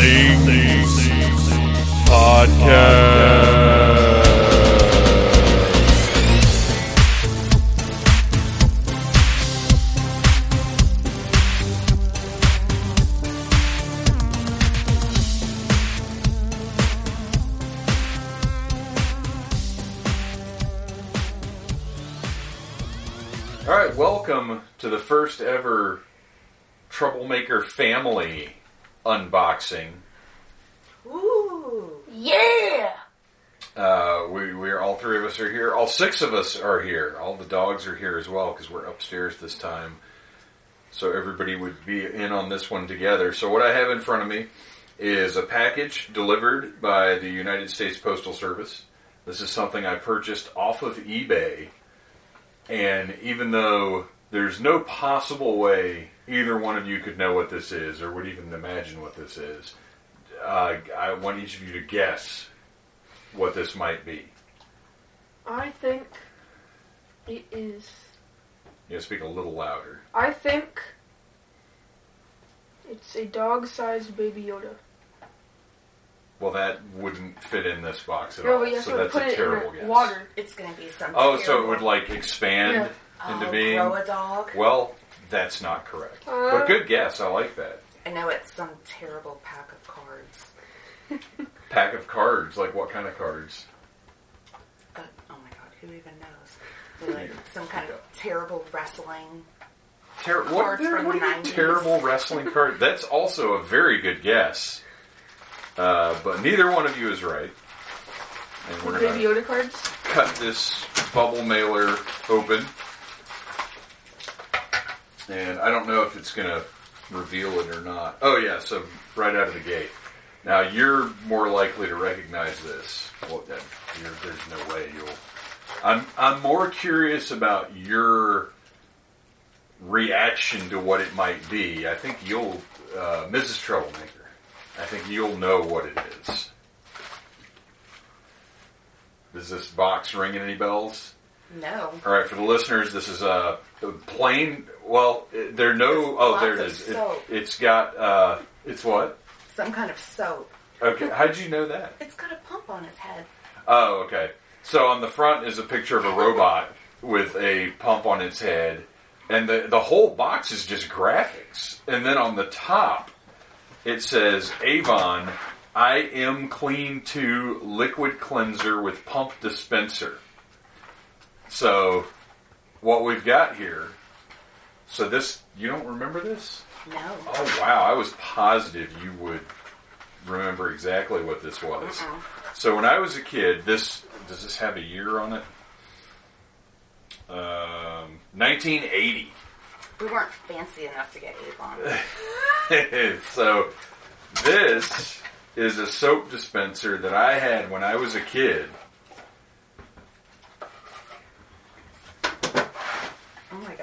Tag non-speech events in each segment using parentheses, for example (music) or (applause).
Needless Things Podcast. All right, welcome to the first ever Troublemaker Family unboxing. Ooh. Yeah! Uh, we we're all three of us are here. All six of us are here. All the dogs are here as well because we're upstairs this time. So everybody would be in on this one together. So what I have in front of me is a package delivered by the United States Postal Service. This is something I purchased off of eBay. And even though there's no possible way either one of you could know what this is or would even imagine what this is, uh, I want each of you to guess what this might be. I think it is. You gotta speak a little louder. I think it's a dog sized baby Yoda. Well, that wouldn't fit in this box at No, all. but you have so to that's put a it terrible in guess. water. It's gonna be some. Oh, so it would like expand Yeah. Into oh, being. grow a dog. Well, that's not correct. Uh, but good guess. I like that. I know it's some terrible pack of cards. (laughs) Pack of cards. Like what kind of cards? Uh, oh my god, who even knows? (laughs) Like some kind of terrible wrestling. Ter- what, Cards there- from what the you 90s. terrible wrestling (laughs) card? That's also a very good guess. Uh, but neither one of you is right. And we're gonna cut this bubble mailer open. And I don't know if it's going to reveal it or not. Oh, yeah, so right out of the gate. Now, you're more likely to recognize this. Well, that, you're, there's no way you'll. I'm, I'm more curious about your reaction to what it might be. I think you'll, uh, Mrs. Troublemaker, I think you'll know what it is. Does this box ring any bells? No. All right, for the listeners, this is a plain. Well, there are no. Oh, there it is. It, it's got. Uh, it's what? Some kind of soap. Okay, how'd you know that? It's got a pump on its head. Oh, okay. So on the front is a picture of a robot with a pump on its head, and the the whole box is just graphics. And then on the top, it says Avon I am Clean 2 liquid cleanser with pump dispenser. So what we've got here. So this you don't remember this? No. Oh wow, I was positive you would remember exactly what this was. Uh-uh. So when I was a kid, this does this have a year on it? Um, 1980. We weren't fancy enough to get Avon. (laughs) so this is a soap dispenser that I had when I was a kid. Oh my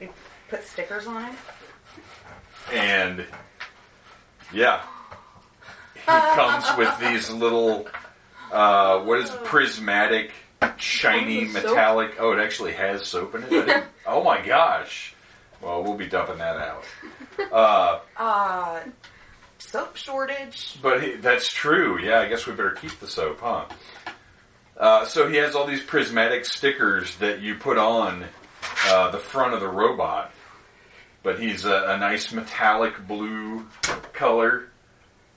gosh. Put stickers on it. And yeah, it comes with (laughs) these little uh, what is it, prismatic, shiny, metallic. Oh, it actually has soap in it. (laughs) Oh my gosh! Well, we'll be dumping that out. Uh, Uh, soap shortage. but he, that's true. Yeah, I guess we better keep the soap, huh? Uh, so he has all these prismatic stickers that you put on uh, the front of the robot. But he's a, a nice metallic blue color.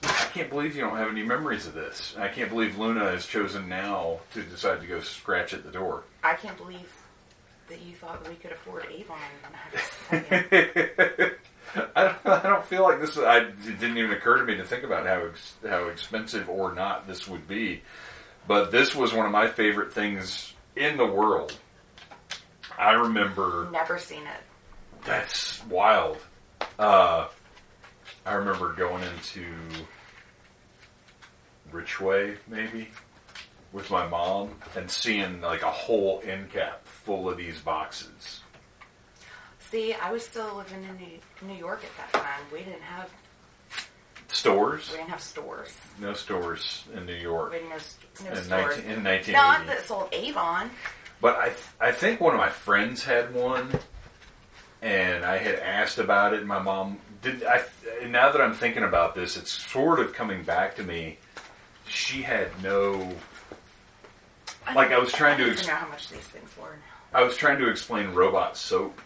I can't believe you don't have any memories of this. I can't believe Luna has chosen now to decide to go scratch at the door. I can't believe that you thought that we could afford Avon. I have to say. (laughs) I don't, I don't feel like this. I, it didn't even occur to me to think about how ex, how expensive or not this would be. But this was one of my favorite things in the world. I remember Never seen it. that's wild. Uh, I remember going into Richway maybe with my mom and seeing like a whole end cap full of these boxes. See, I was still living in New, New York at that time. We didn't have Stores? we didn't have stores. No stores in New York We didn't have no in, stores. 19, in 1980. Not that sold Avon. But I, th- I think one of my friends had one, and I had asked about it. And my mom did I? Now that I'm thinking about this, it's sort of coming back to me. She had no. Like, I was trying to I ex- know how much these things were. I was trying to explain robot soap,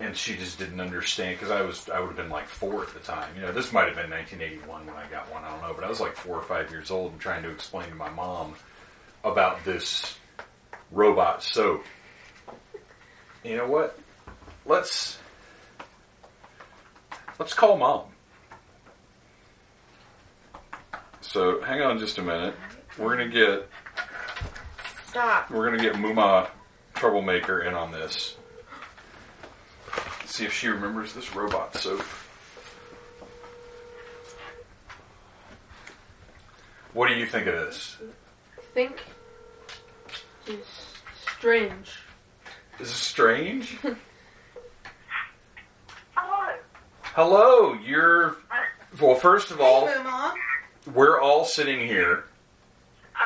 and she just didn't understand because I was I would have been like four at the time. You know, this might have been 1981 when I got one. I don't know, but I was like four or five years old and trying to explain to my mom about this robot soap. You know what? Let's let's call mom. So hang on just a minute. We're gonna get Stop. we're gonna get Muma Troublemaker in on this. See if she remembers this robot soap. What do you think of this? think is strange. Is this strange? (laughs) Hello. Hello, you're. Well, first of all, Hey, Mom. we're all sitting here,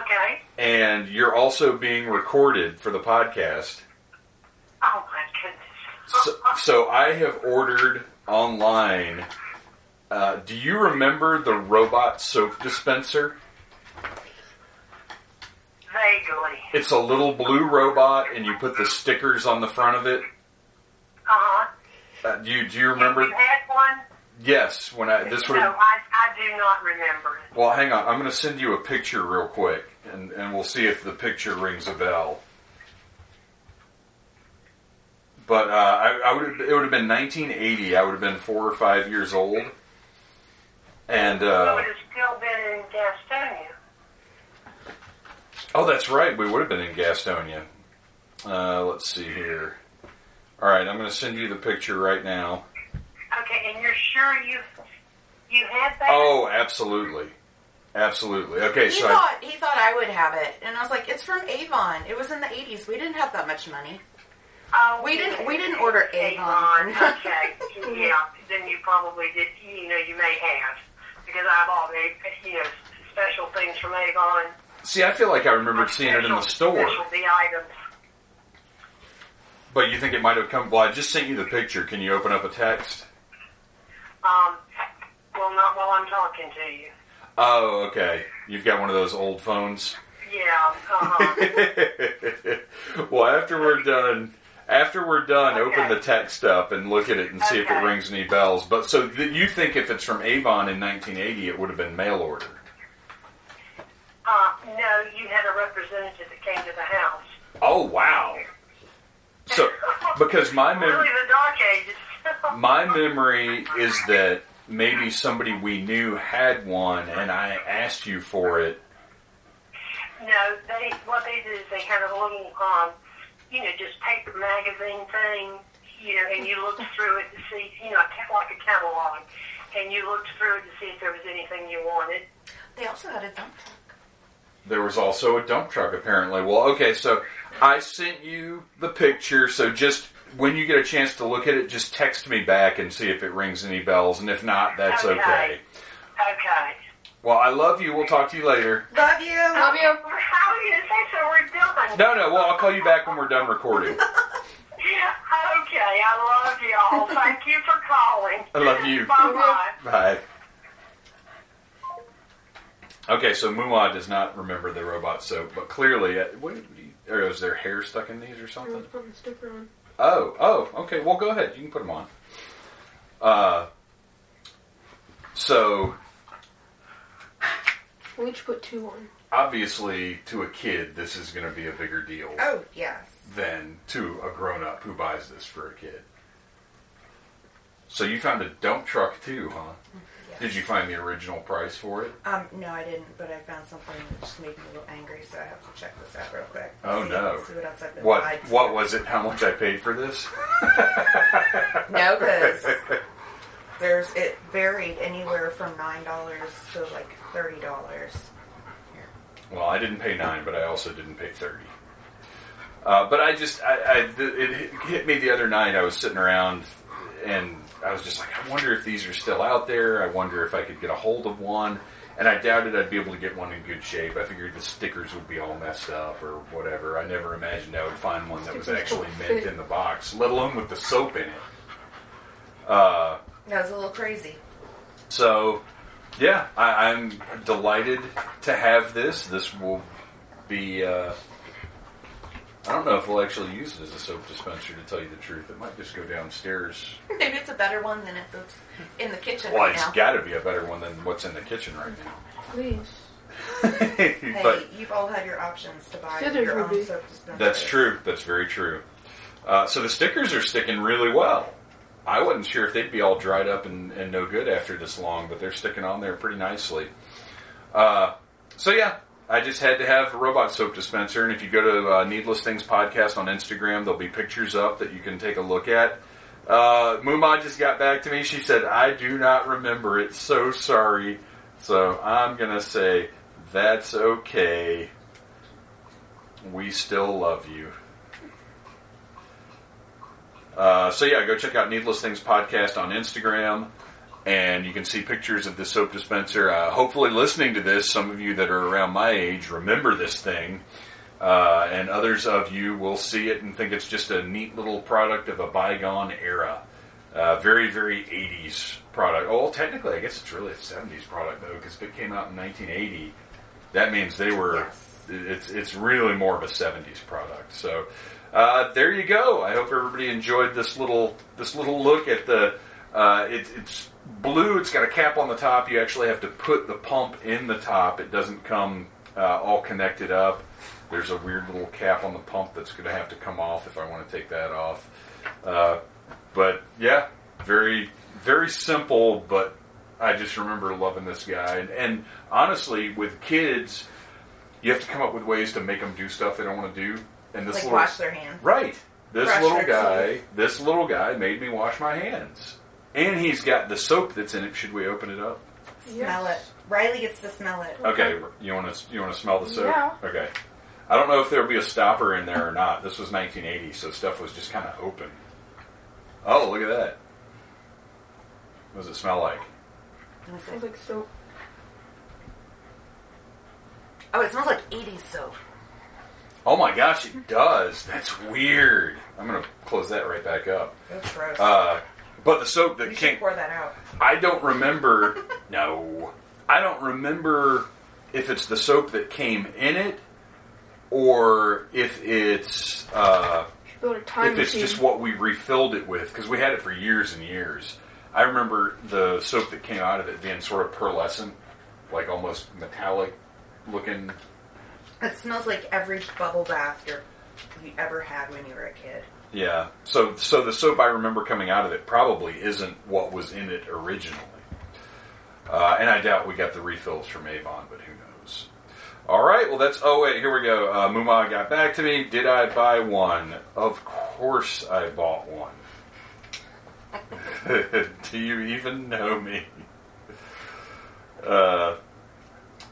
Okay. and you're also being recorded for the podcast. Oh my goodness. So, so I have ordered online. Uh, do you remember the robot soap dispenser? It's a little blue robot, and you put the stickers on the front of it. Uh-huh. Uh, do you do you remember? You had one? Yes, when I this would. No, I, I do not remember. Well, hang on. I'm going to send you a picture real quick, and and we'll see if the picture rings a bell. But uh, I, I would it would have been 1980. I would have been four or five years old, and uh, would have still been in Gastonia. Oh, that's right. We would have been in Gastonia. Uh, let's see here. All right, I'm going to send you the picture right now. Okay, and you're sure you you had that? Oh, absolutely, absolutely. Okay, He so I, thought he thought I would have it, and I was like, "It's from Avon. It was in the '80s. We didn't have that much money." Oh, We didn't- we didn't order Avon. okay, (laughs) yeah. Then you probably did. You know, you may have because I bought you know special things from Avon. See, I feel like I remembered seeing it in the store. Specialty items. But you think it might have come? Well, I just sent you the picture. Can you open up a text? Um, well, not while I'm talking to you. Oh, okay. You've got one of those old phones. Yeah. Uh-huh. (laughs) well, after we're done, after we're done, open the text up and look at it and see if it rings any bells. But so th- you think if it's from Avon in 1980, it would have been mail order? No, you had a representative that came to the house. Oh, wow. So because my really memory, the dark ages. (laughs) my memory is that maybe somebody we knew had one, and I asked you for it. No, they what they did is they had a little, um, you know, just paper magazine thing, you know, and you looked through it to see, you know, ca- like a catalog, and you looked through it to see if there was anything you wanted. They also had a dump truck. There was also a dump truck, apparently. Well, okay, so I sent you the picture. So just when you get a chance to look at it, just text me back and see if it rings any bells. And if not, that's okay. Okay. Okay. Well, I love you. We'll talk to you later. Love you. Love you. How are you to say so? We're done. No, no. Well, I'll call you back when we're done recording. (laughs) Okay, I love y'all. Thank you for calling. I love you. Bye bye. Bye. Okay, so Muma does not remember the robot soap, but clearly, uh, what, or is there hair stuck in these or I something? putting the sticker on. Oh, oh, okay. Well, go ahead. You can put them on. Uh, so We'll each put two on. obviously, to a kid, this is going to be a bigger deal Oh yes. than to a grown-up who buys this for a kid. So you found a dump truck too, huh? Did you find the original price for it? Um, no, I didn't, but I found something that just made me a little angry, so I have to check this out real quick. Oh, see, no. See what else I've been What? lied to. What was it? How much I paid for this? (laughs) No, because (laughs) there's it varied anywhere from nine dollars to like thirty dollars. Well, I didn't pay nine, but I also didn't pay thirty. Uh, but I just, I, I, th- it hit- hit me the other night. I was sitting around, and I was just like, I wonder if these are still out there. I wonder if I could get a hold of one. And I doubted I'd be able to get one in good shape. I figured the stickers would be all messed up or whatever. I never imagined I would find one that was actually mint in the box, let alone with the soap in it. Uh, That was a little crazy. So, yeah, I, I'm delighted to have this. This will be. Uh, I don't know if we'll actually use it as a soap dispenser. To tell you the truth, it might just go downstairs. Maybe it's a better one than if it's in the kitchen Well, right it's now. got to be a better one than what's in the kitchen right now. Please. now. (laughs) Hey, but you've all had your options to buy Scissors your own be- soap dispenser. That's true. That's very true. Uh, so the stickers are sticking really well. I wasn't sure if they'd be all dried up and, and no good after this long, but they're sticking on there pretty nicely. Uh, so yeah, I just had to have a robot soap dispenser, and if you go to uh, Needless Things podcast on Instagram, there'll be pictures up that you can take a look at. Uh, Muma just got back to me. She said, "I do not remember it. So sorry." So I'm gonna say that's okay. We still love you. Uh, so yeah, go check out Needless Things podcast on Instagram, and you can see pictures of the soap dispenser. Uh, hopefully, listening to this, some of you that are around my age remember this thing, uh, and others of you will see it and think it's just a neat little product of a bygone era. Uh, very, very 80s product. Oh, well, technically, I guess it's really a 70s product though, because if it came out in 1980, that means they were. Yes. It's it's really more of a 70s product. So uh, there you go. I hope everybody enjoyed this little this little look at the. Uh, it, it's blue. It's got a cap on the top. You actually have to put the pump in the top. It doesn't come uh, all connected up. There's a weird little cap on the pump that's going to have to come off if I want to take that off. Uh, but yeah, very very simple. But I just remember loving this guy. And, and honestly, with kids, you have to come up with ways to make them do stuff they don't want to do. And this Like little wash their hands. Right. This Brush little guy, teeth. this little guy made me wash my hands. And he's got the soap that's in it. Should we open it up? Smell it. Riley gets to smell it. Okay, you want to you want to smell the soap? Yeah. Okay. I don't know if there'll be a stopper in there or not. This was 1980, so stuff was just kind of open. Oh, look at that. What does it smell like? Let me see. Smells like soap. Oh, it smells like 80s soap. Oh my gosh, it does. That's weird. I'm gonna close that right back up. That's gross. Uh, but the soap that you came. should pour that out. I don't remember. (laughs) no, I don't remember if it's the soap that came in it, or if it's uh, Build a time if it's machine. just what we refilled it with because we had it for years and years. I remember the soap that came out of it being sort of pearlescent, like almost metallic looking. It smells like every bubble bath you ever had when you were a kid. Yeah. So so the soap I remember coming out of it probably isn't what was in it originally. Uh, and I doubt we got the refills from Avon, but who knows? All right. Well, that's. Oh wait, here we go. Uh, Muma got back to me. Did I buy one? Of course, I bought one. (laughs) Do you even know me? Uh,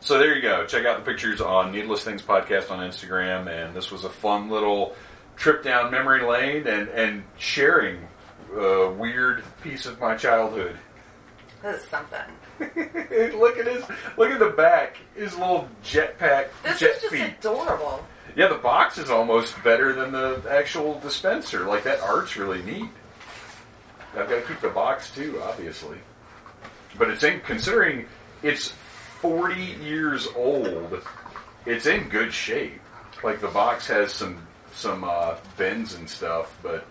so there you go. Check out the pictures on Needless Things Podcast on Instagram, and this was a fun little trip down memory lane and and sharing a weird piece of my childhood. This is something. (laughs) look at his look at the back, his little jetpack This jet is just feet. adorable. Yeah, the box is almost better than the actual dispenser. Like that art's really neat. I've got to keep the box too, obviously. But it's in considering it's 40 years old. It's in good shape. Like the box has some some uh, bends and stuff, but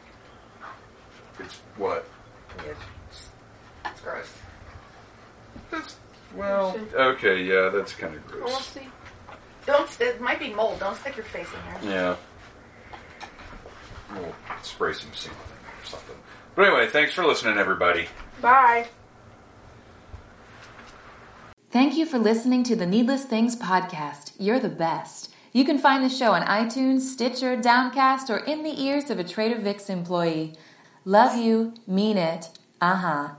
it's what? It's, it's gross. It's, well, okay, yeah, that's kind of I want gross. see. Don't. It might be mold. Don't stick your face in there. Yeah. We'll spray some sealant in there or something. But anyway, thanks for listening, everybody. Bye. Thank you for listening to the Needless Things podcast. You're the best. You can find the show on iTunes, Stitcher, Downcast, or in the ears of a Trader Vic's employee. Love you, mean it. Uh huh.